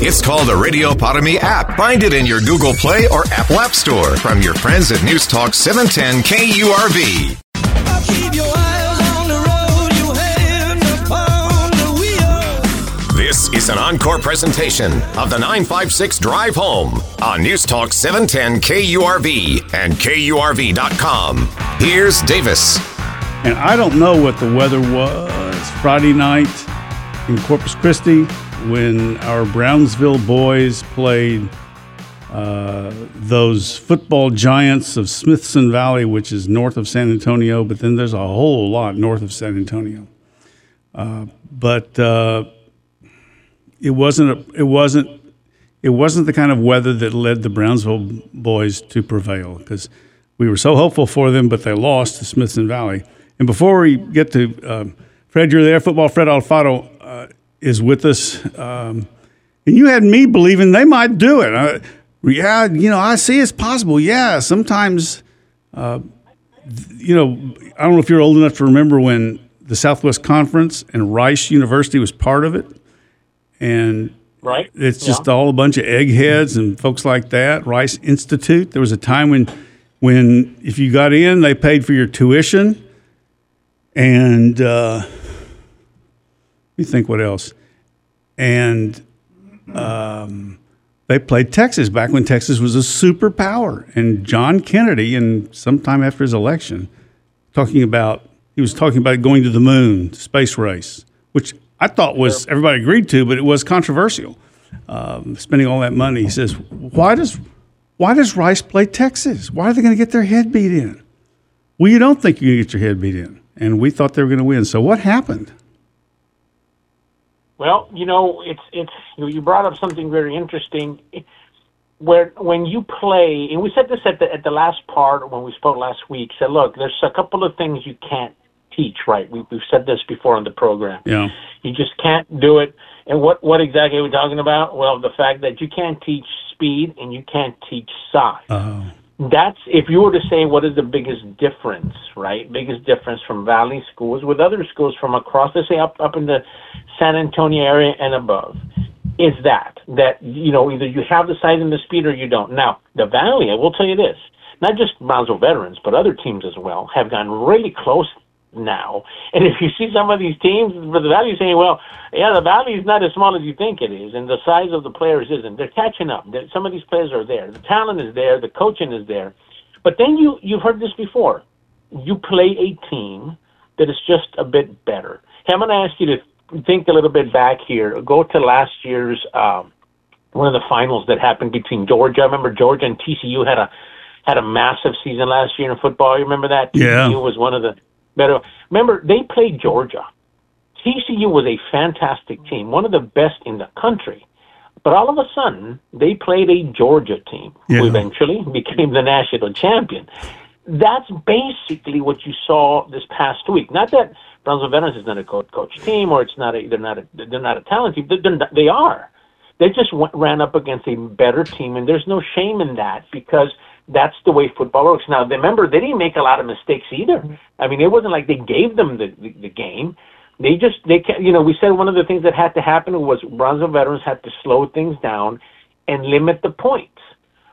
It's called the Radio Para app. Find it in your Google Play or Apple App Store from your friends at News Talk 710 KURV. This is an encore presentation of the 956 Drive Home on News Talk 710 KURV and KURV.com. Here's Davis. And I don't know what the weather was Friday night in Corpus Christi when our Brownsville boys played uh, those football giants of Smithson Valley, which is north of San Antonio, but then there's a whole lot north of San Antonio. Uh, but uh, it wasn't a, it wasn't it wasn't the kind of weather that led the Brownsville boys to prevail because we were so hopeful for them, but they lost to Smithson Valley. And before we get to uh, Fred, you're there, football Fred Alfaro is with us. Um, and you had me believing they might do it. Uh, yeah, you know, I see it's possible. Yeah, sometimes, uh, you know, I don't know if you're old enough to remember when the Southwest Conference and Rice University was part of it. And right. it's just yeah. all a bunch of eggheads and folks like that. Rice Institute. There was a time when, when if you got in, they paid for your tuition. And, uh, me think what else. And um, they played Texas back when Texas was a superpower. And John Kennedy, and sometime after his election, talking about he was talking about going to the moon, space race, which I thought was everybody agreed to, but it was controversial. Um, spending all that money, he says, why does why does Rice play Texas? Why are they going to get their head beat in? Well, you don't think you're going to get your head beat in, and we thought they were going to win. So what happened? Well, you know, it's it's you brought up something very interesting. Where when you play, and we said this at the at the last part when we spoke last week. Said, look, there's a couple of things you can't teach. Right? We, we've said this before on the program. Yeah. You just can't do it. And what what exactly are we talking about? Well, the fact that you can't teach speed and you can't teach size. Oh that's if you were to say what is the biggest difference, right? Biggest difference from Valley schools with other schools from across, let's say up up in the San Antonio area and above, is that that you know either you have the size and the speed or you don't. Now the Valley, I will tell you this, not just Brownsville veterans, but other teams as well have gotten really close now. And if you see some of these teams for the Valley saying, well, yeah, the Valley is not as small as you think it is, and the size of the players isn't. They're catching up. Some of these players are there. The talent is there. The coaching is there. But then you you've heard this before. You play a team that is just a bit better. Hey, I'm going to ask you to think a little bit back here. Go to last year's um, one of the finals that happened between Georgia. I remember Georgia and TCU had a had a massive season last year in football. You remember that? Yeah. TCU was one of the better. Remember, they played Georgia. TCU was a fantastic team, one of the best in the country. But all of a sudden, they played a Georgia team yeah. who eventually became the national champion. That's basically what you saw this past week. Not that Brownsville Veterans is not a coach, coach team or it's not a they're not a they're not a talent team. They're, they are. They just went, ran up against a better team, and there's no shame in that because – that's the way football works. Now, remember, they didn't make a lot of mistakes either. Mm-hmm. I mean, it wasn't like they gave them the, the, the game. They just, they, you know, we said one of the things that had to happen was Brownsville veterans had to slow things down and limit the points.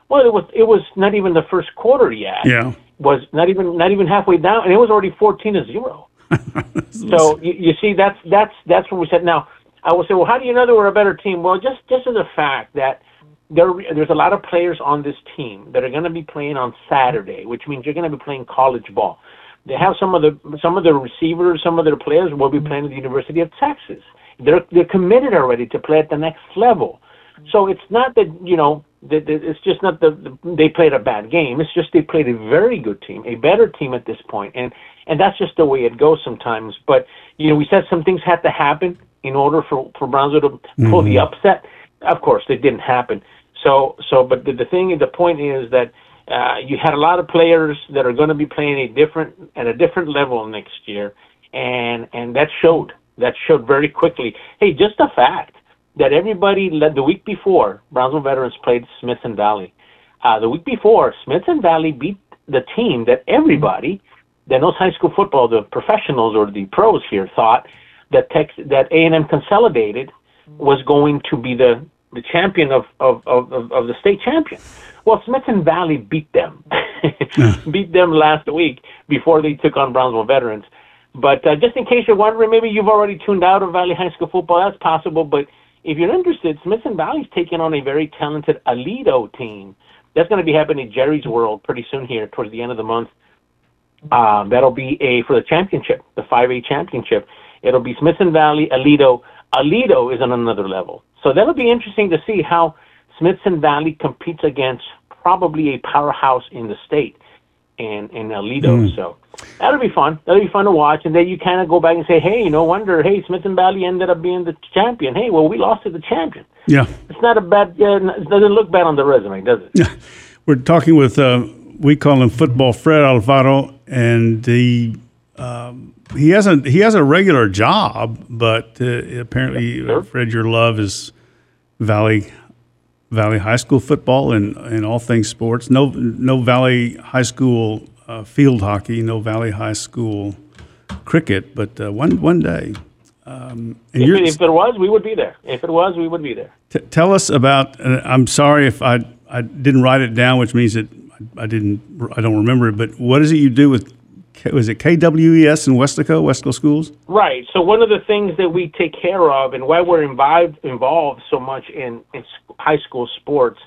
Well, it was, it was not even the first quarter yet. Yeah. Was not even, not even halfway down, and it was already 14 to zero. so you, you see, that's, that's, that's what we said. Now, I will say, well, how do you know they were a better team? Well, just, just as a fact that there, there's a lot of players on this team that are going to be playing on Saturday, which means you're going to be playing college ball. They have some of the some of the receivers, some of their players will be playing at the University of Texas. They're they're committed already to play at the next level. So it's not that you know that it's just not the, the they played a bad game. It's just they played a very good team, a better team at this point, and and that's just the way it goes sometimes. But you know, we said some things had to happen in order for for Brownsville to pull mm-hmm. the upset. Of course, it didn't happen. So, so, but the, the thing, the point is that Uh, you had a lot of players that are going to be playing a different at a different level next year, and and that showed. That showed very quickly. Hey, just the fact that everybody led the week before Brownsville veterans played Smithson Valley. Uh, the week before, Smithson Valley beat the team that everybody that knows high school football, the professionals or the pros here, thought that Tex, that A and M Consolidated was going to be the the champion of of, of, of the state champion. Well, Smithson Valley beat them, beat them last week before they took on Brownsville veterans. But uh, just in case you're wondering, maybe you've already tuned out of Valley High School football. That's possible. But if you're interested, Smithson Valley's taking on a very talented Aledo team. That's going to be happening in Jerry's World pretty soon here, towards the end of the month. Um, that'll be a for the championship, the 5A championship. It'll be Smithson Valley, Aledo. Aledo is on another level. So that'll be interesting to see how Smithson Valley competes against probably a powerhouse in the state and in Aledo. Mm. So that'll be fun. That'll be fun to watch. And then you kind of go back and say, hey, no wonder, hey, Smithson Valley ended up being the champion. Hey, well, we lost to the champion. Yeah. It's not a bad, uh, it doesn't look bad on the resume, does it? Yeah. We're talking with, uh, we call him Football Fred Alfaro, and the um, he has a he has a regular job, but uh, apparently, uh, Fred, your love is Valley Valley High School football and, and all things sports. No no Valley High School uh, field hockey, no Valley High School cricket, but uh, one one day. Um, if, it, if it was, we would be there. If it was, we would be there. T- tell us about. I'm sorry if I I didn't write it down, which means that I didn't I don't remember it. But what is it you do with was it KWES in Weslaco, Weslaco Schools? Right. So one of the things that we take care of, and why we're involved involved so much in, in high school sports,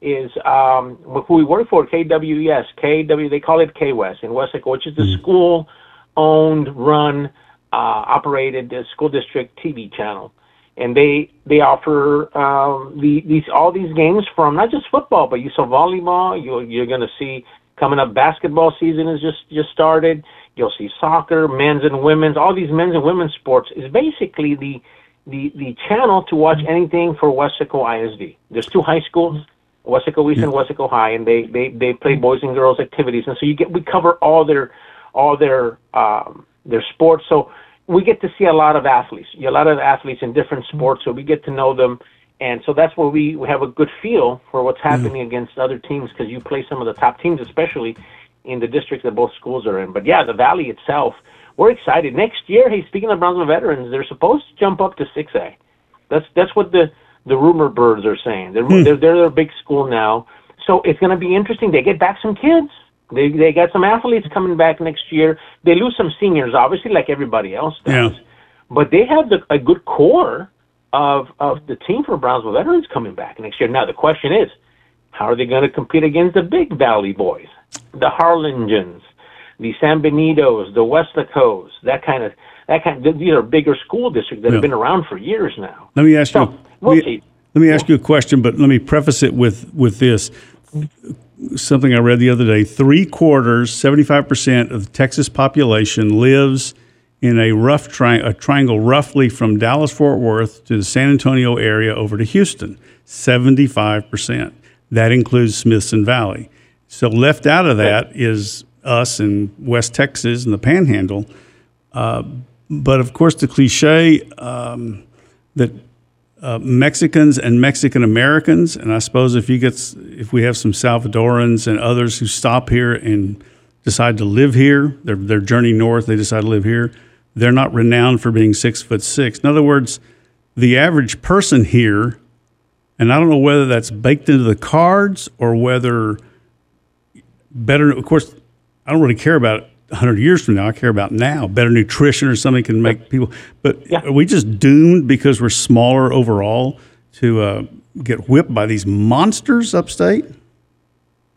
is um, who we work for, KWES, KW. They call it KWES in Weslaco, which is the mm. school-owned, run, uh, operated uh, school district TV channel, and they they offer um, the, these all these games from not just football, but you saw volleyball. You you're going to see Coming up, basketball season has just just started. You'll see soccer, men's and women's. All these men's and women's sports is basically the the the channel to watch anything for Weslaco ISD. There's two high schools, Weslaco East and Weslaco High, and they they they play boys and girls activities, and so you get we cover all their all their um, their sports. So we get to see a lot of athletes, a lot of athletes in different sports. So we get to know them and so that's where we, we have a good feel for what's mm-hmm. happening mm. against other teams because you play some of the top teams, especially in the district that both schools are in. But yeah, the Valley itself, we're excited. Next year, hey, speaking of Brownsville veterans, they're supposed to jump up to 6A. That's that's what the the rumor birds are saying. They're mm. they're, they're a big school now, so it's going to be interesting. They get back some kids. They they got some athletes coming back next year. They lose some seniors, obviously, like everybody else does. Yeah. But they have the, a good core of of the team for Brownsville veterans coming back next year. Now the question is, how are they going to compete against the big Valley boys, the Harlingens, the San Benitos, the Weslacos, that kind of that kind. Of, these are bigger school districts that yeah. have been around for years now. Let me ask so, you. We'll let, me, let me ask you a question, but let me preface it with with this. Something I read the other day: three quarters, seventy-five percent of the Texas population lives in a rough tri- a triangle roughly from Dallas Fort Worth to the San Antonio area over to Houston, 75%. That includes Smithson Valley. So left out of that is us in West Texas and the Panhandle. Uh, but of course, the cliche um, that uh, Mexicans and Mexican Americans, and I suppose if you get if we have some Salvadorans and others who stop here and decide to live here, their their journey north, they decide to live here they're not renowned for being six foot six. In other words, the average person here, and I don't know whether that's baked into the cards or whether better, of course, I don't really care about 100 years from now. I care about now. Better nutrition or something can make people, but yeah. are we just doomed because we're smaller overall to uh, get whipped by these monsters upstate?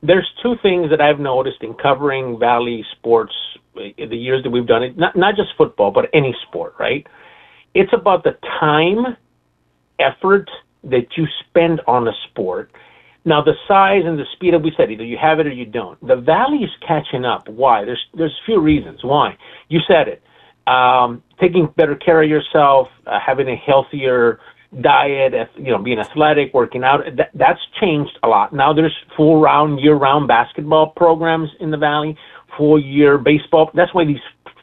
There's two things that I've noticed in covering Valley sports the years that we've done it, not not just football, but any sport, right? It's about the time, effort that you spend on a sport. Now the size and the speed of we said either you have it or you don't. The valley is catching up. Why? There's there's a few reasons why. You said it. Um, taking better care of yourself, uh, having a healthier diet, you know, being athletic, working out. That, that's changed a lot. Now there's full round, year round basketball programs in the valley, full year baseball. That's why these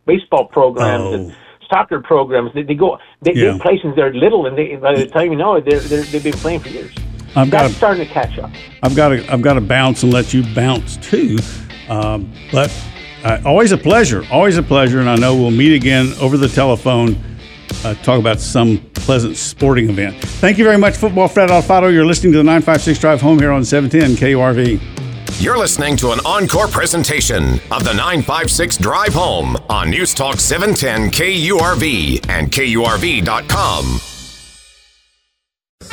baseball programs oh. and soccer programs they, they go they, yeah. they play since they're little, and they by the time you know it, they're, they have been playing for years. I've That's got starting to catch up. I've got to I've got to bounce and let you bounce too, um, but uh, always a pleasure, always a pleasure, and I know we'll meet again over the telephone. Uh, talk about some pleasant sporting event. Thank you very much, Football Fred Alfaro. You're listening to the 956 Drive Home here on 710 KURV. You're listening to an encore presentation of the 956 Drive Home on News Talk 710 KURV and KURV.com.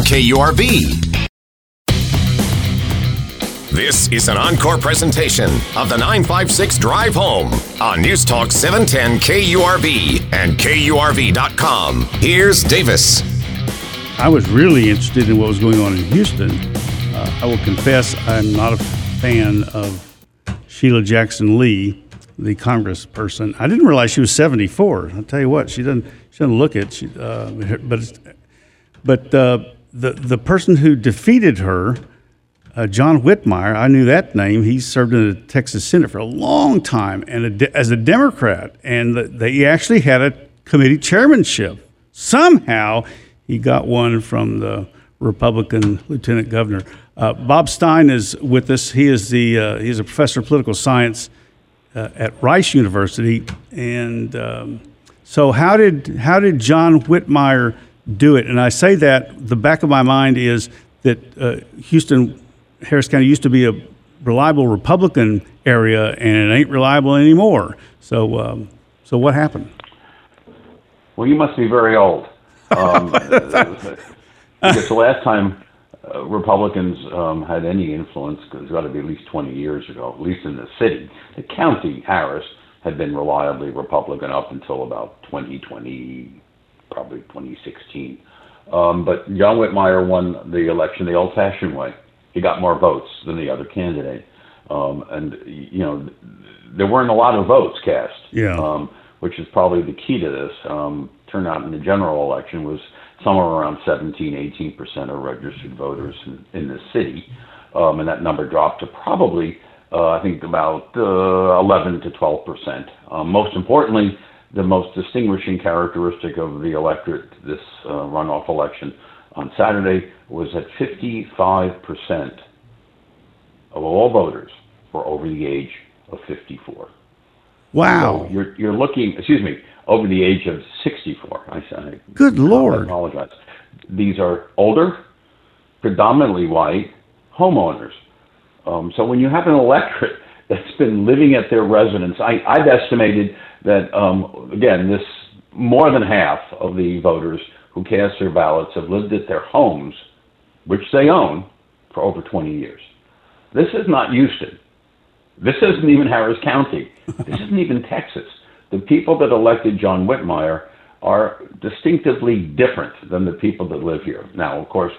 KURV. This is an encore presentation of the 956 Drive Home on News Talk 710 KURV and KURV.com. Here's Davis. I was really interested in what was going on in Houston. Uh, I will confess I'm not a fan of Sheila Jackson Lee, the congressperson. I didn't realize she was 74. I'll tell you what, she doesn't she doesn't look it. She, uh, but but uh, the the person who defeated her, uh, John Whitmire, I knew that name. He served in the Texas Senate for a long time, and a, as a Democrat, and the, actually had a committee chairmanship. Somehow, he got one from the Republican lieutenant governor. Uh, Bob Stein is with us. He is the uh, a professor of political science uh, at Rice University, and um, so how did how did John Whitmire do it. And I say that the back of my mind is that uh, Houston, Harris County used to be a reliable Republican area, and it ain't reliable anymore. So, um, so what happened? Well, you must be very old. Um, because the last time uh, Republicans um, had any influence, it's got to be at least 20 years ago, at least in the city. The county, Harris, had been reliably Republican up until about 2020 probably 2016. Um, but John Whitmire won the election the old-fashioned way. He got more votes than the other candidate, um, and you know there weren't a lot of votes cast. Yeah. Um, which is probably the key to this. Um, turnout in the general election was somewhere around 17, 18 percent of registered voters in, in the city, um, and that number dropped to probably uh, I think about uh, 11 to 12 percent. Um, most importantly, the most distinguishing characteristic of the electorate this uh, runoff election on Saturday was that 55% of all voters were over the age of 54. Wow. So you're, you're looking, excuse me, over the age of 64. I, I, Good Lord. I apologize. These are older, predominantly white homeowners. Um, so when you have an electorate that's been living at their residence, I, I've estimated that um, again, this more than half of the voters who cast their ballots have lived at their homes, which they own, for over 20 years. This is not Houston. This isn't even Harris County. This isn't even Texas. The people that elected John Whitmire are distinctively different than the people that live here. Now, of course,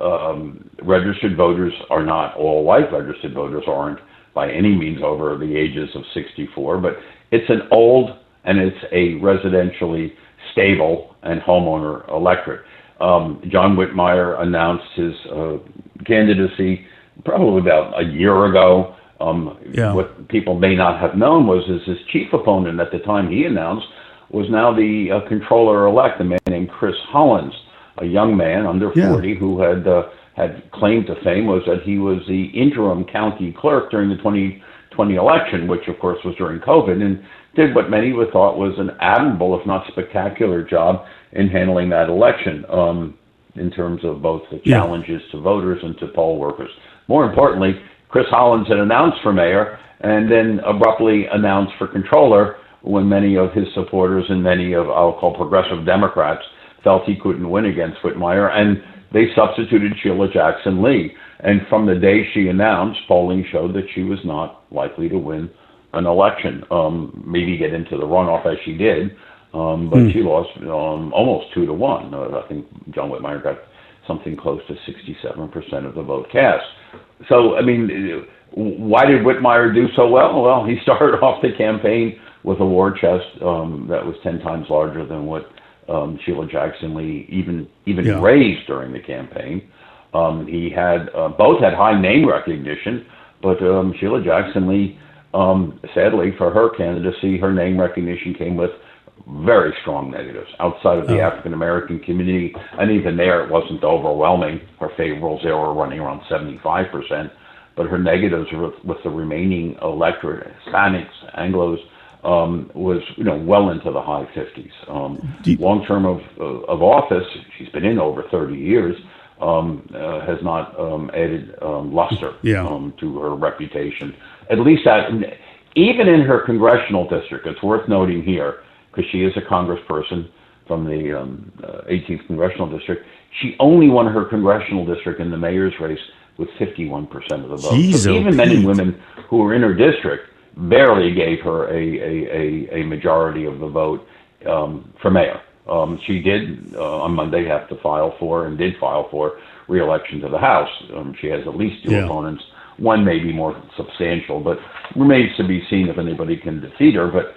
um, registered voters are not all white. Registered voters aren't by any means over the ages of 64, but it's an old and it's a residentially stable and homeowner electorate. Um, John Whitmire announced his uh, candidacy probably about a year ago. Um, yeah. What people may not have known was is his chief opponent at the time he announced was now the uh, controller elect, a man named Chris Hollins, a young man under 40 yeah. who had uh, had claimed to fame was that he was the interim county clerk during the 2020 election, which of course was during COVID, and did what many would thought was an admirable, if not spectacular, job in handling that election um, in terms of both the challenges yeah. to voters and to poll workers. More importantly, Chris Hollins had announced for mayor and then abruptly announced for controller when many of his supporters and many of I'll call progressive Democrats felt he couldn't win against Whitmire, and they substituted Sheila Jackson Lee. And from the day she announced, polling showed that she was not likely to win an election. Um, maybe get into the runoff as she did, um, but she lost um, almost two to one. Uh, I think John Whitmire got something close to 67% of the vote cast. So, I mean, why did Whitmire do so well? Well, he started off the campaign with a war chest um, that was 10 times larger than what um, Sheila Jackson Lee even even Yeah. raised during the campaign. Um, he had uh, both had high name recognition, but um, Sheila Jackson Lee, um, sadly for her candidacy, her name recognition came with very strong negatives outside of the African American community, and even there it wasn't overwhelming. Her favorables there were running around 75 percent, but her negatives with, with the remaining electorate, Hispanics, Anglo's, um, was you know well into the high 50s. Um, you- long term of of office, she's been in over 30 years. Um, uh, has not um, added um, luster Yeah. um, to her reputation. At least that, even in her congressional district, it's worth noting here because she is a congressperson from the um, uh, 18th congressional district. She only won her congressional district in the mayor's race with 51% of the vote. Jeez, so oh, even men and women who were in her district barely gave her a, a, a, a majority of the vote um, for mayor. Um, she did uh, on Monday have to file for and did file for reelection to the House. Um, she has at least two Yeah. opponents. One may be more substantial, but remains to be seen if anybody can defeat her. But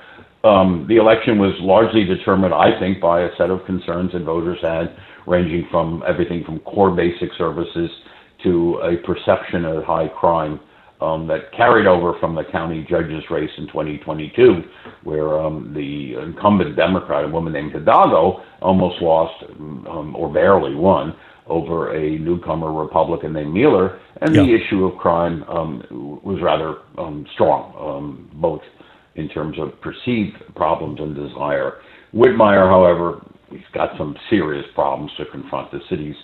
um, the election was largely determined, I think, by a set of concerns that voters had, ranging from everything from core basic services to a perception of high crime um, that carried over from the county judge's race in 2022, where um, the incumbent Democrat, a woman named Hidalgo, almost lost um, or barely won over a newcomer Republican named Mealer, and the issue of crime um, was rather um, strong, um, both in terms of perceived problems and desire. Whitmire, however, he's got some serious problems to confront. The city's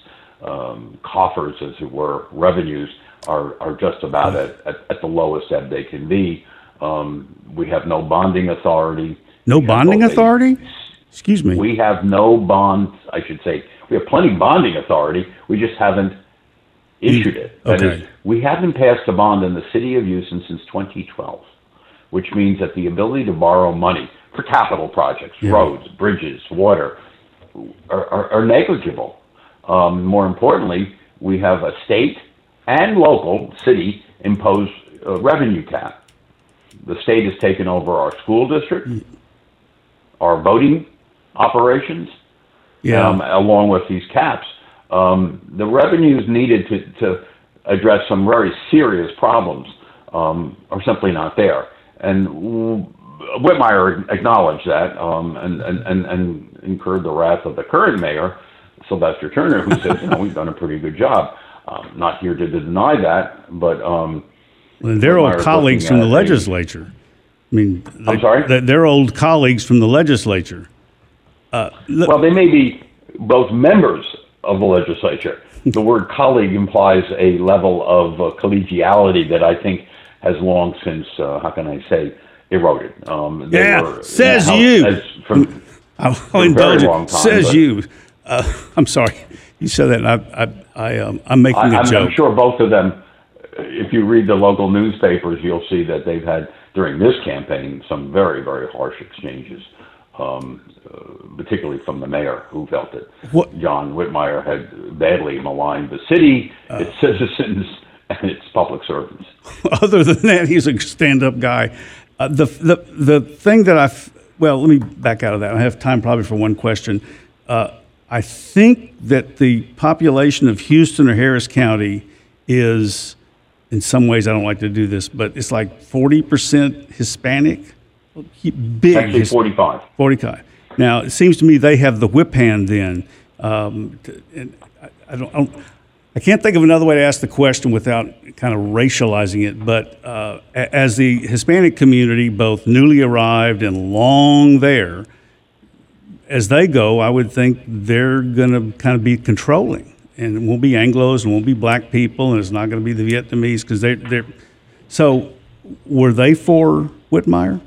um, coffers, as it were, revenues are, are just about at, at, at the lowest ebb they can be. Um, we have no bonding authority. No bonding a- authority? Excuse me. we have no bond, I should say, we have plenty of bonding authority, we just haven't issued it. That is, Okay. we haven't passed a bond in the city of Houston since 2012, which means that the ability to borrow money for capital projects, roads, bridges, water, are, are, are negligible. Um, more importantly, we have a state and local city imposed uh, revenue cap. The state has taken over our school district, our voting operations, yeah. um, along with these caps. Um, the revenues needed to, to address some very serious problems um, are simply not there. And Whitmire acknowledged that um, and, and, and, and incurred the wrath of the current mayor, Sylvester Turner, who said, you know, we've done a pretty good job. Um, not here to deny that, but um, Well, they're old colleagues from the legislature. I mean, they, sorry? they- They're old colleagues from the legislature. Well, they may be both members of the legislature. The word colleague implies a level of uh, collegiality that I think has long since, uh, how can I say, eroded. Um, Yeah, were says you. as- from- I'll indulge it. time, Says but- you. Uh, I'm sorry. You said that. And I, I, I, um, I'm making I, a I'm, joke. I'm sure both of them, if you read the local newspapers, you'll see that they've had, during this campaign, some very, very harsh exchanges, um, uh, particularly from the mayor, who felt that What- John Whitmire had badly maligned the city, Uh. its citizens, and its public servants. Other than that, he's a stand-up guy. Uh, the the the thing that I well, let me back out of that. I have time probably for one question. Uh, I think that the population of Houston or Harris County is, in some ways, I don't like to do this, but it's like forty percent Hispanic. Big Actually, His- 45. 45. Now, it seems to me they have the whip hand then. Um, and I, I, don't, I don't, I can't think of another way to ask the question without kind of racializing it. But uh, as the Hispanic community, both newly arrived and long there, as they go, I would think they're going to kind of be controlling. And it won't be Anglos and it won't be black people, and it's not going to be the Vietnamese because they're, they're. So, were they for Whitmire?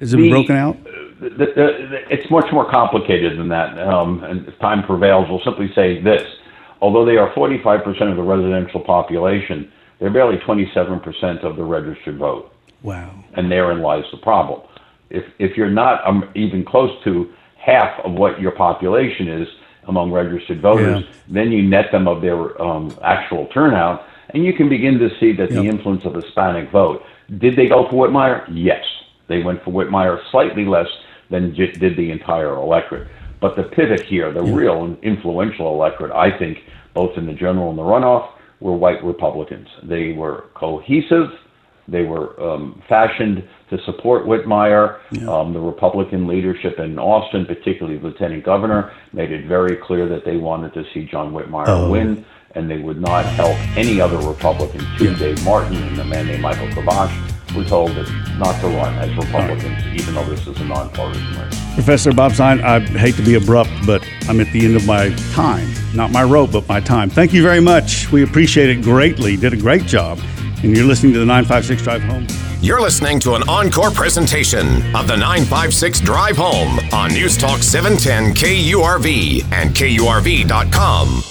Has it The- broken out? the, the, it's much more complicated than that. Um, and if time prevails, we'll simply say this. Although they are 45% of the residential population, they're barely 27% of the registered vote. Wow. And therein lies the problem. If, if you're not um, even close to half of what your population is among registered voters, yeah. then you net them of their um, actual turnout, and you can begin to see that yep. the influence of Hispanic vote. Did they go for Whitmire? Yes. They went for Whitmire slightly less than did the entire electorate. But the pivot here, the yeah. real influential electorate, I think, both in the general and the runoff, were white Republicans. They were cohesive. They were um, fashioned to support Whitmire. Yeah. Um, the Republican leadership in Austin, particularly Lieutenant Governor, made it very clear that they wanted to see John Whitmire oh. win, and they would not help any other Republican. To yeah. Dave Martin and a man named Michael Kubosh we're told that not to run as Republicans, right. even though this is a nonpartisan race. Professor Bob Stein, I hate to be abrupt, but I'm at the end of my time. Not my rope, but my time. Thank you very much. We appreciate it greatly. Did a great job. And you're listening to the 956 Drive Home. You're listening to an encore presentation of the 956 Drive Home on News Talk 710 KURV and KURV.com.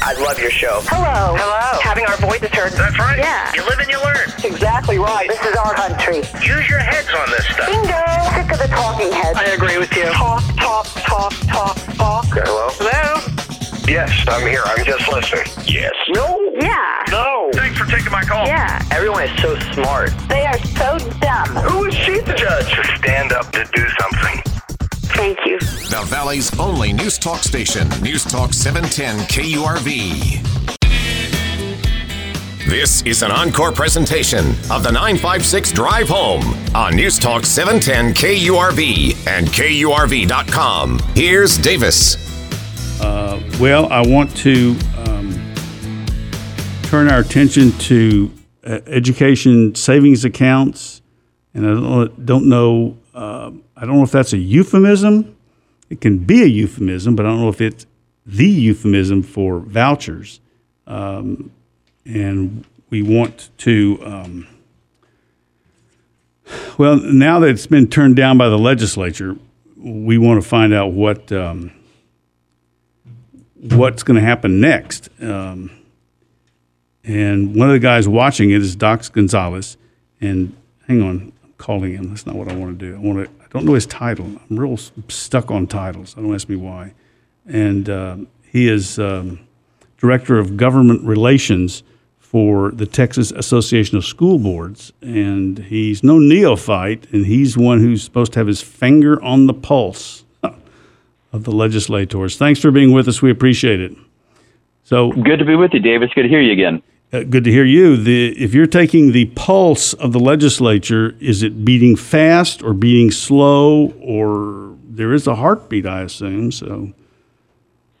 I love your show. Hello. Hello. Having our voices heard. That's right. Yeah. You live and you learn. Exactly right. This is our country. Use your heads on this stuff. Bingo. Sick of the talking heads. I agree with you. Talk, talk, talk, talk, talk. Hello? Hello? Yes, I'm here. I'm just listening. Yes. No. Yeah. No. Thanks for taking my call. Yeah. Everyone is so smart. They are so dumb. Who is she to judge? To stand up to do something. Thank you. The Valley's only News Talk station, News Talk 710 KURV. This is an encore presentation of the 956 Drive Home on News Talk 710 KURV and KURV.com. Here's Davis. Uh, well, I want to um, turn our attention to uh, education savings accounts, and I don't, don't know uh, I don't know if that's a euphemism. It can be a euphemism, but I don't know if it's the euphemism for vouchers. Um, and we want to, um, well, now that it's been turned down by the legislature, we want to find out what um, what's going to happen next. Um, and one of the guys watching it is Doc Gonzalez. And hang on, I'm calling him. That's not what I want to do. I want to I don't know his title. I'm real stuck on titles. I Don't ask me why. And uh, he is um, director of government relations for the Texas Association of School Boards, and he's no neophyte, and he's one who's supposed to have his finger on the pulse of the legislators. Thanks for being with us. We appreciate it. So good to be with you, Davis. Good to hear you again. Uh, good to hear you. The, if you're taking the pulse of the legislature, is it beating fast or beating slow, or there is a heartbeat? I assume so.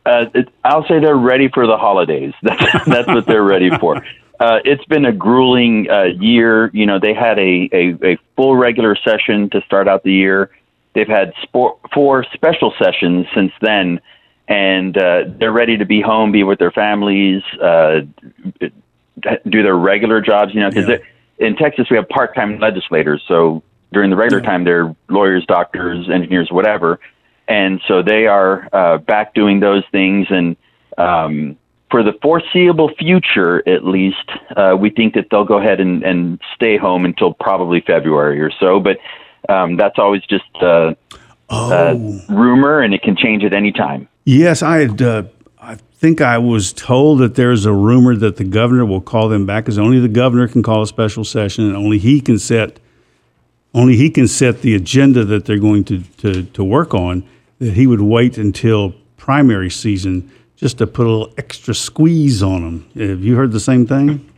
Uh, it, I'll say they're ready for the holidays. That's that's what they're ready for. Uh, it's been a grueling uh, year. You know, they had a, a, a, full regular session to start out the year. They've had sport, four special sessions since then, and uh, they're ready to be home, be with their families, uh, do their regular jobs, you know, because yeah. in Texas we have part-time legislators. So during the regular yeah. time, they're lawyers, doctors, engineers, whatever, and so they are uh, back doing those things. And um, for the foreseeable future, at least, uh, we think that they'll go ahead and, and stay home until probably February or so. But um, that's always just uh, oh. rumor, and it can change at any time. Yes, I had uh, think I was told that there's a rumor that the governor will call them back because only the governor can call a special session and only he can set only he can set the agenda that they're going to, to, to work on. That he would wait until primary season just to put a little extra squeeze on them. Have you heard the same thing?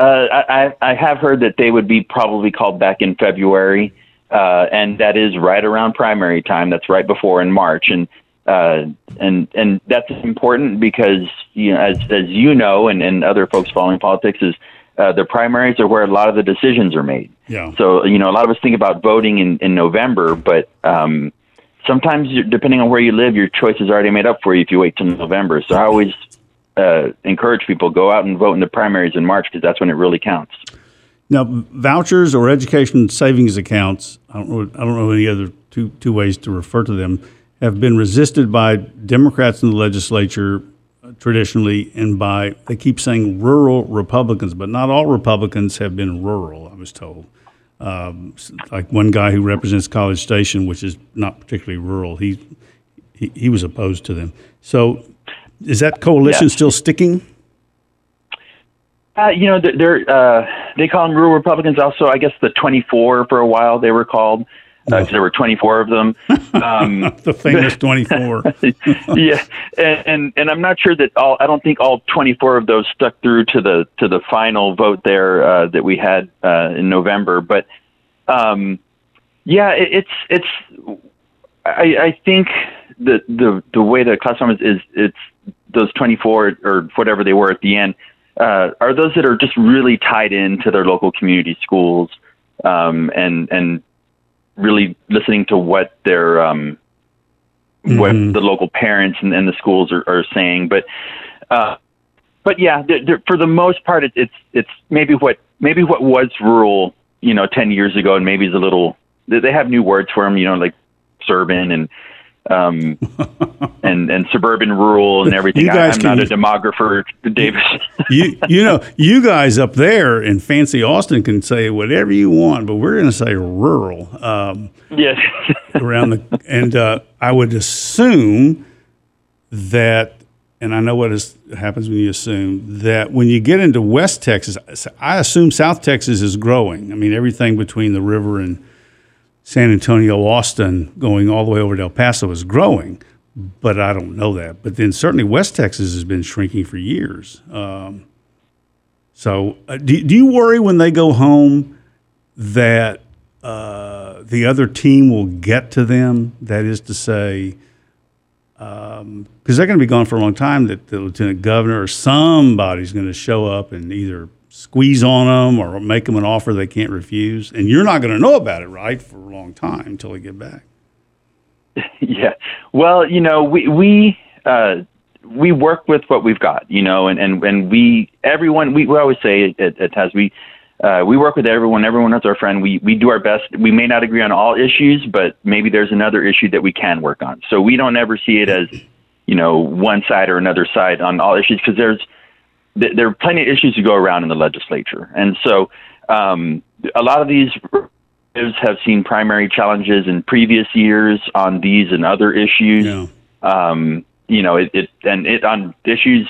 Uh, I, I have heard that they would be probably called back in February, uh, and that is right around primary time. That's right before in March, and uh, and and that's important because you know, as as you know, and, and other folks following politics is uh, the primaries are where a lot of the decisions are made. Yeah. So you know, a lot of us think about voting in in November, but um, sometimes depending on where you live, your choice is already made up for you if you wait till November. So I always uh, encourage people go out and vote in the primaries in March because that's when it really counts. Now, vouchers or education savings accounts, I don't know, I don't know any other two, two ways to refer to them, have been resisted by Democrats in the legislature uh, traditionally and by, they keep saying rural Republicans, but not all Republicans have been rural, I was told. Um, like one guy who represents College Station, which is not particularly rural, he, he, he was opposed to them. So is that coalition Yes. still sticking? Uh, you know, they're, uh, they call them rural Republicans. Also, I guess the 24 for a while they were called because there were 24 of them. Um, The famous 24. yeah, and, and and I'm not sure that all. I don't think all 24 of those stuck through to the to the final vote there uh, that we had uh, in November. But um, yeah, it, it's it's. I, I think the the the way the them is, it's those 24 or whatever they were at the end uh, are those that are just really tied into their local community schools um, and and really listening to what their um, what the local parents and, and the schools are, are saying. But uh, but yeah, they're, they're, for the most part, it, it's it's maybe what maybe what was rural, you know, ten years ago, and maybe is a little. They they have new words for them, you know, like suburban and um, and and suburban rural and everything. You I, guys I'm not a demographer, Davis. you you know you guys up there in fancy Austin can say whatever you want, but we're going to say rural um, yes. around the and uh, I would assume that, and I know what is, happens when you assume that when you get into West Texas, I assume South Texas is growing. I mean everything between the river and San Antonio, Austin, going all the way over to El Paso is growing, but I don't know that. But then certainly West Texas has been shrinking for years. Um, so uh, do, do you worry when they go home that uh, the other team will get to them? That is to say, because they're going to be gone for a long time, that the lieutenant governor or somebody's going to show up and either squeeze on them or make them an offer they can't refuse. And you're not going to know about it, right, for a long time until they get back. yeah. Well, you know, we we uh, we work with what we've got, you know, and and and we everyone we, we always say at, at TAS we. Uh, we work with everyone. Everyone is our friend. We we do our best. We may not agree on all issues, but maybe there's another issue that we can work on. So we don't ever see it as, you know, one side or another side on all issues because there's th- there are plenty of issues to go around in the legislature, and so um, a lot of these have seen primary challenges in previous years on these and other issues. Yeah. Um, you know, it, it and it on issues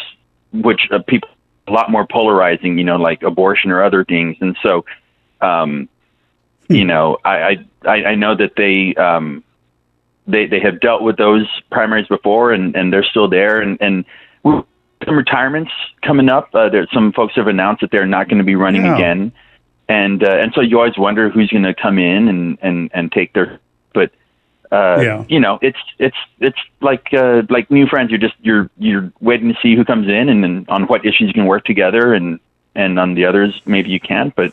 which uh, people a lot more polarizing. You know, like abortion or other things, and so. Um, you know, I, I I know that they um, they they have dealt with those primaries before, and and they're still there, and and some retirements coming up. Uh, there some folks have announced that they're not going to be running Yeah. again, and uh, and so you always wonder who's going to come in and and and take their. But uh, Yeah. you know, it's it's it's like uh, like new friends. You're just you're you're waiting to see who comes in and, and on what issues you can work together, and and on the others maybe you can't. But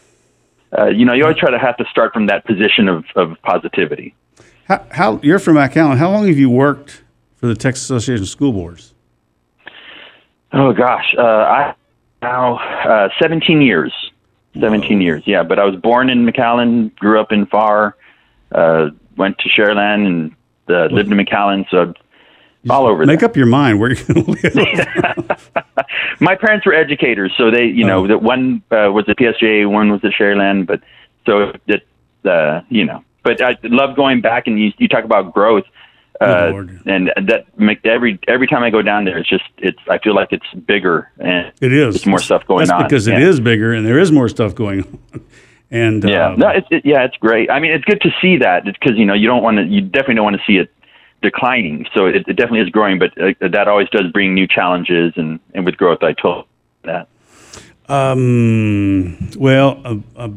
uh, you know, you always try to have to start from that position of of positivity. How, how you're from McAllen? How long have you worked for the Texas Association of School Boards? Oh gosh, uh, I now uh, 17 years. 17 years, yeah. But I was born in McAllen, grew up in Pharr, uh, went to Sharyland, and uh, lived in McAllen. So all over Make there. up your mind where you're going to live. My parents were educators, so they, you know, Oh. that one uh, was at PSJ, one was at Sharyland, but so it, uh, you know. But I love going back, and you you talk about growth. Uh, and that make every every time I go down there, it's just it's I feel like it's bigger and It is. There's more stuff going That's on. because it Yeah. is bigger and there is more stuff going on. And Yeah, um, no, it's it, yeah, it's great. I mean, it's good to see that because you know you don't want to, you definitely don't want to see it declining. So it, it definitely is growing, but uh, that always does bring new challenges, and and with growth, I told that. Um, well, uh, uh,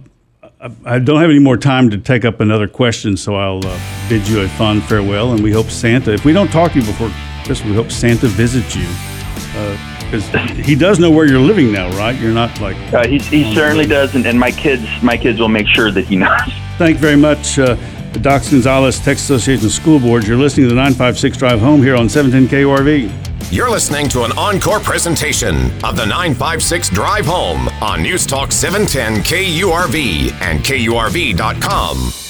I, don't have any more time to take up another question, so I'll uh, bid you a fond farewell. And we hope Santa, if we don't talk to you before Christmas, we hope Santa visits you. Because he does know where you're living now, right? You're not like. Uh, he he certainly does, and, and my kids my kids will make sure that he knows. Thank you very much, uh, Doc Gonzalez, Texas Association School Boards. You're listening to the 956 Drive Home here on 710 KURV. You're listening to an encore presentation of the 956 Drive Home on News Talk 710 KURV and KURV.com.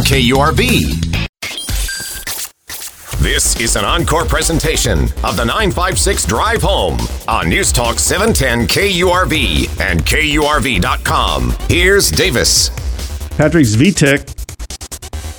KURV. This is an encore presentation of the 956 Drive Home on News Talk 710 KURV and KURV.com. Here's Davis. Patrick Svitek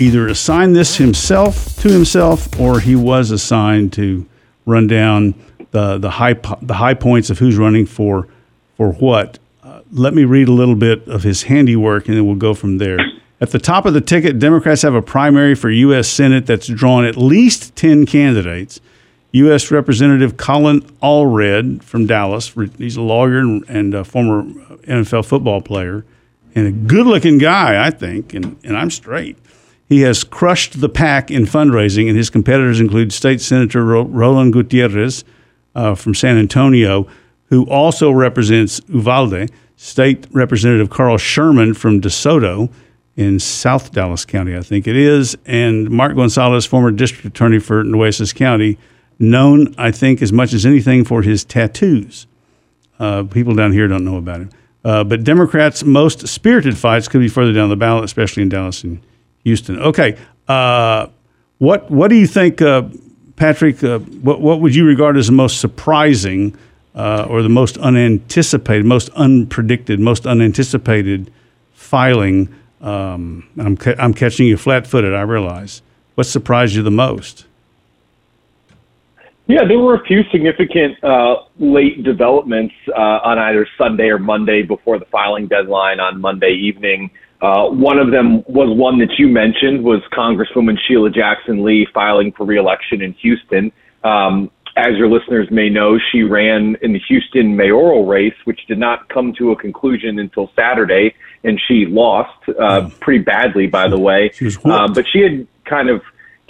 either assigned this himself to himself or he was assigned to run down the, the, high, the high points of who's running for, for what. Uh, let me read a little bit of his handiwork and then we'll go from there. At the top of the ticket, Democrats have a primary for U.S. Senate that's drawn at least 10 candidates. U.S. Representative Colin Allred from Dallas, he's a lawyer and a former NFL football player, and a good looking guy, I think, and, and I'm straight. He has crushed the pack in fundraising, and his competitors include State Senator Roland Gutierrez uh, from San Antonio, who also represents Uvalde, State Representative Carl Sherman from DeSoto, in South Dallas County, I think it is, and Mark Gonzalez, former district attorney for Nueces County, known, I think, as much as anything for his tattoos. Uh, people down here don't know about him. Uh, but Democrats' most spirited fights could be further down the ballot, especially in Dallas and Houston. Okay, uh, what what do you think, uh, Patrick? Uh, what what would you regard as the most surprising uh, or the most unanticipated, most unpredicted, most unanticipated filing um, I'm, ca- I'm catching you flat footed, I realize. What surprised you the most? Yeah, there were a few significant uh, late developments uh, on either Sunday or Monday before the filing deadline on Monday evening. Uh, one of them was one that you mentioned was Congresswoman Sheila Jackson Lee filing for reelection in Houston. Um, as your listeners may know, she ran in the Houston mayoral race, which did not come to a conclusion until Saturday and she lost uh, hmm. pretty badly, by the way. Uh, but she had kind of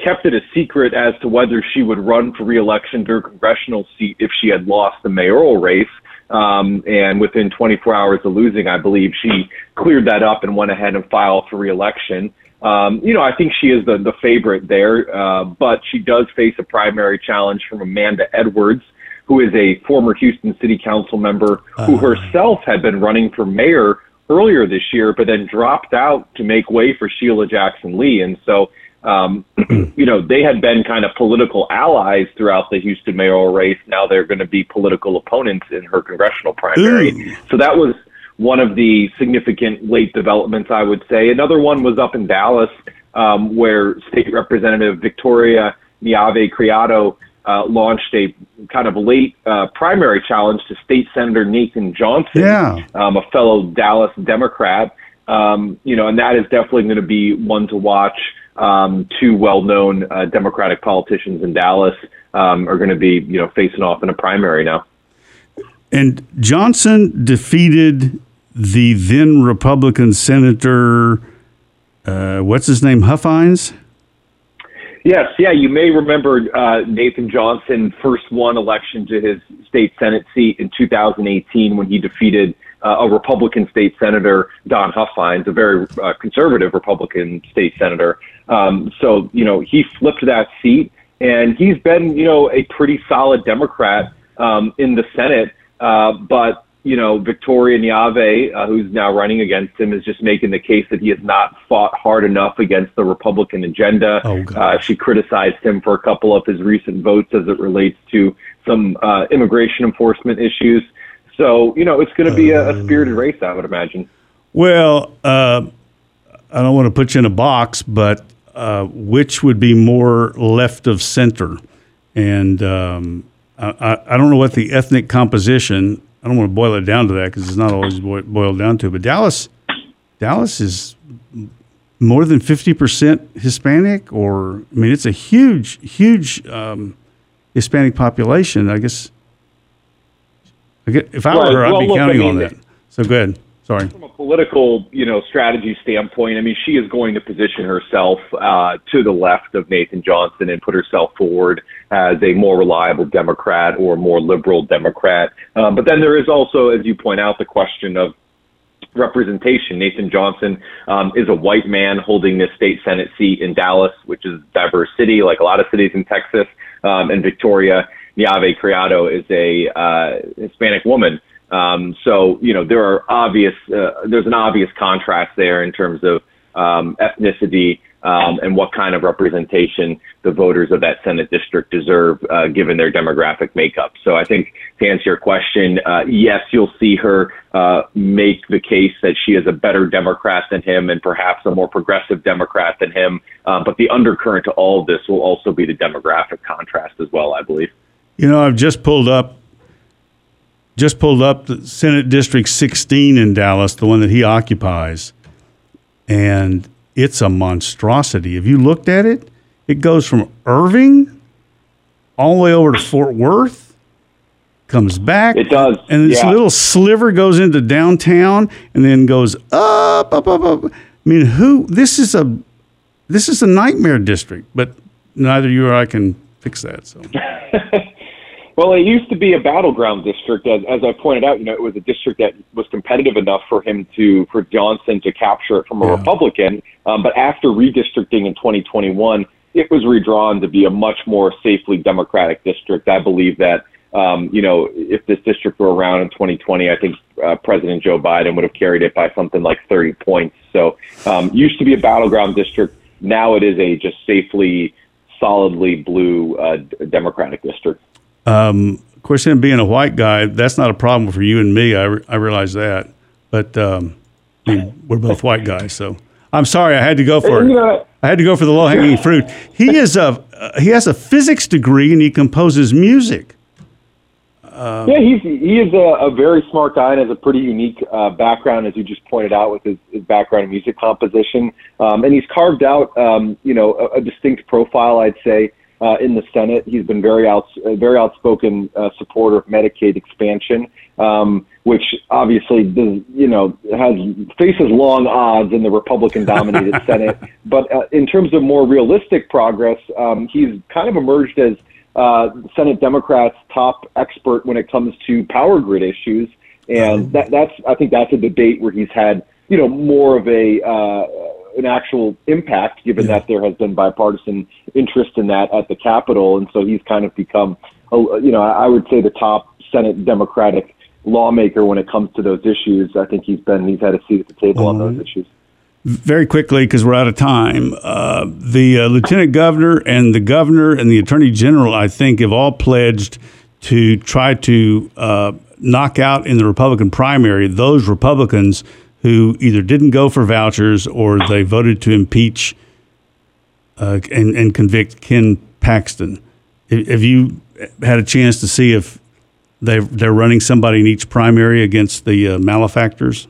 kept it a secret as to whether she would run for reelection to her congressional seat if she had lost the mayoral race. Um, and within 24 hours of losing, I believe she cleared that up and went ahead and filed for reelection. Um, you know, I think she is the, the favorite there, uh, but she does face a primary challenge from Amanda Edwards, who is a former Houston City Council member who uh-huh. herself had been running for mayor earlier this year, but then dropped out to make way for Sheila Jackson Lee. And so, um, you know, they had been kind of political allies throughout the Houston mayoral race. Now they're going to be political opponents in her congressional primary. Ooh. So that was one of the significant late developments, I would say. Another one was up in Dallas, um, where State Representative Victoria Neave Criado uh, launched a kind of late uh, primary challenge to State Senator Nathan Johnson, yeah. um, a fellow Dallas Democrat. Um, you know, and that is definitely going to be one to watch. Um, two well-known uh, Democratic politicians in Dallas um, are going to be, you know, facing off in a primary now. And Johnson defeated the then Republican Senator, uh, what's his name, Huffines? Yes, yeah, you may remember uh, Nathan Johnson first won election to his state Senate seat in 2018 when he defeated uh, a Republican state senator, Don Huffines, a very uh, conservative Republican state senator. Um, so, you know, he flipped that seat, and he's been, you know, a pretty solid Democrat um, in the Senate. Uh, but you know, Victoria Neave, uh, who's now running against him, is just making the case that he has not fought hard enough against the Republican agenda. Oh, uh, she criticized him for a couple of his recent votes as it relates to some uh, immigration enforcement issues. So, you know, it's going to be a, a, spirited race, I would imagine. Well, uh, I don't want to put you in a box, but uh, which would be more left of center? And um, I, I don't know what the ethnic composition I don't want to boil it down to that because it's not always boiled down to. But Dallas, Dallas is more than fifty percent Hispanic, or I mean, it's a huge, huge um, Hispanic population. I guess. I get, if I Right. were her, I'd Well, be look, I counting on mean, that. So go ahead. Sorry. From a political, you know, strategy standpoint, I mean, she is going to position herself uh, to the left of Nathan Johnson and put herself forward as a more reliable Democrat or more liberal Democrat. Um, but then there is also, as you point out, the question of representation. Nathan Johnson um, is a white man holding this state senate seat in Dallas, which is a diverse city, like a lot of cities in Texas. Um, and Victoria Neave Criado is a uh, Hispanic woman. Um, so you know there are obvious uh, there's an obvious contrast there in terms of um, ethnicity um, and what kind of representation the voters of that Senate district deserve, uh, given their demographic makeup. So I think to answer your question, uh, yes, you'll see her uh, make the case that she is a better Democrat than him and perhaps a more progressive Democrat than him. Uh, but the undercurrent to all of this will also be the demographic contrast as well, I believe. You know, I've just pulled up just pulled up the Senate District 16 in Dallas, the one that he occupies, and it's a monstrosity. Have you looked at it? It goes from Irving all the way over to Fort Worth, comes back. It does, And this yeah. little sliver goes into downtown and then goes up, up, up, up. I mean, who? This is a this is a nightmare district, but neither you or I can fix that. So. Well, it used to be a battleground district, as, as I pointed out. You know, it was a district that was competitive enough for him to, for Johnson to capture it from a Republican. Um, but after redistricting in 2021, it was redrawn to be a much more safely Democratic district. I believe that, um, you know, if this district were around in 2020, I think uh, President Joe Biden would have carried it by something like 30 points. So, um, used to be a battleground district. Now it is a just safely, solidly blue uh, Democratic district. Um, of course, him being a white guy, that's not a problem for you and me. I, re- I realize that. But um, I mean, we're both white guys, so I'm sorry I had to go for it. I had to go for the low hanging fruit. He is a uh, he has a physics degree and he composes music. yeah, he's he is a, a very smart guy and has a pretty unique uh, background, as you just pointed out, with his, his background in music composition. Um, and he's carved out, um, you know, a, a distinct profile, I'd say, uh, in the Senate. He's been very outs a very outspoken uh, supporter of Medicaid expansion, um, which obviously does, you know has faces long odds in the Republican-dominated Senate. But uh, in terms of more realistic progress, um, he's kind of emerged as uh, Senate Democrats' top expert when it comes to power grid issues, and that, that's I think that's a debate where he's had you know more of a uh, an actual impact, given that there has been bipartisan interest in that at the Capitol, and so he's kind of become, a, you know, I would say the top Senate Democratic lawmaker when it comes to those issues. I think he's been he's had a seat at the table on those issues. Very quickly, because we're out of time, uh, the uh, lieutenant governor and the governor and the attorney general, I think, have all pledged to try to uh, knock out in the Republican primary those Republicans who either didn't go for vouchers or they voted to impeach uh, and, and convict Ken Paxton. Have you had a chance to see if they they're running somebody in each primary against the uh, malefactors?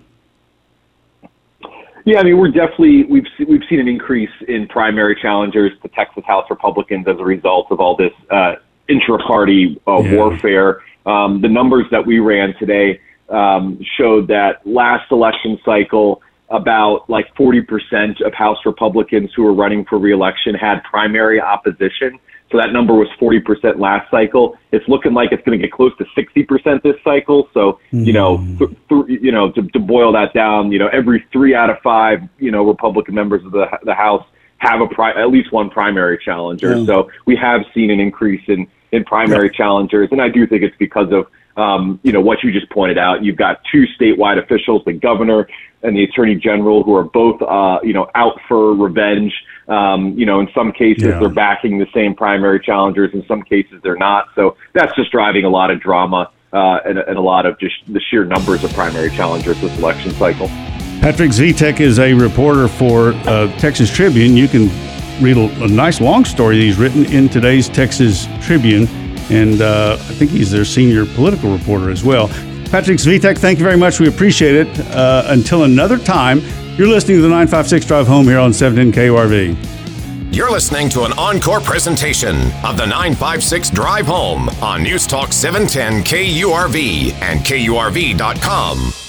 Yeah, I mean, we're definitely we've we've seen an increase in primary challengers to Texas House Republicans as a result of all this uh, intra-party uh, Yeah. warfare. Um, the numbers that we ran today um, showed that last election cycle, about like 40% of House Republicans who were running for reelection had primary opposition. So that number was 40% last cycle. It's looking like it's going to get close to 60% this cycle. So, you know, th- th- you know, to, to boil that down, you know, every three out of five, you know, Republican members of the, the House have a pri- at least one primary challenger. Yeah. So we have seen an increase in, in primary challengers. And I do think it's because of, um, you know, what you just pointed out. You've got two statewide officials, the governor and the attorney general, who are both, uh, you know, out for revenge. Um, you know, in some cases Yeah. they're backing the same primary challengers. In some cases they're not. So that's just driving a lot of drama uh, and, and a lot of just the sheer numbers of primary challengers this election cycle. Patrick Svitek is a reporter for uh, Texas Tribune. You can read a, a nice long story that he's written in today's Texas Tribune, and uh, I think he's their senior political reporter as well. Patrick Svitek, thank you very much. We appreciate it. Uh, until another time, you're listening to the 956 Drive Home here on 710 KURV. You're listening to an encore presentation of the 956 Drive Home on News Talk 710 KURV and KURV.com.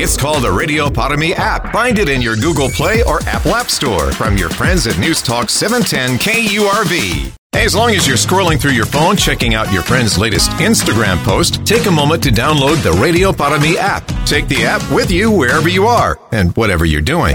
It's called the Radio Potami app. Find it in your Google Play or Apple App Store from your friends at News Talk 710 KURV. As long as you're scrolling through your phone checking out your friend's latest Instagram post, take a moment to download the Radio Parami app. Take the app with you wherever you are and whatever you're doing.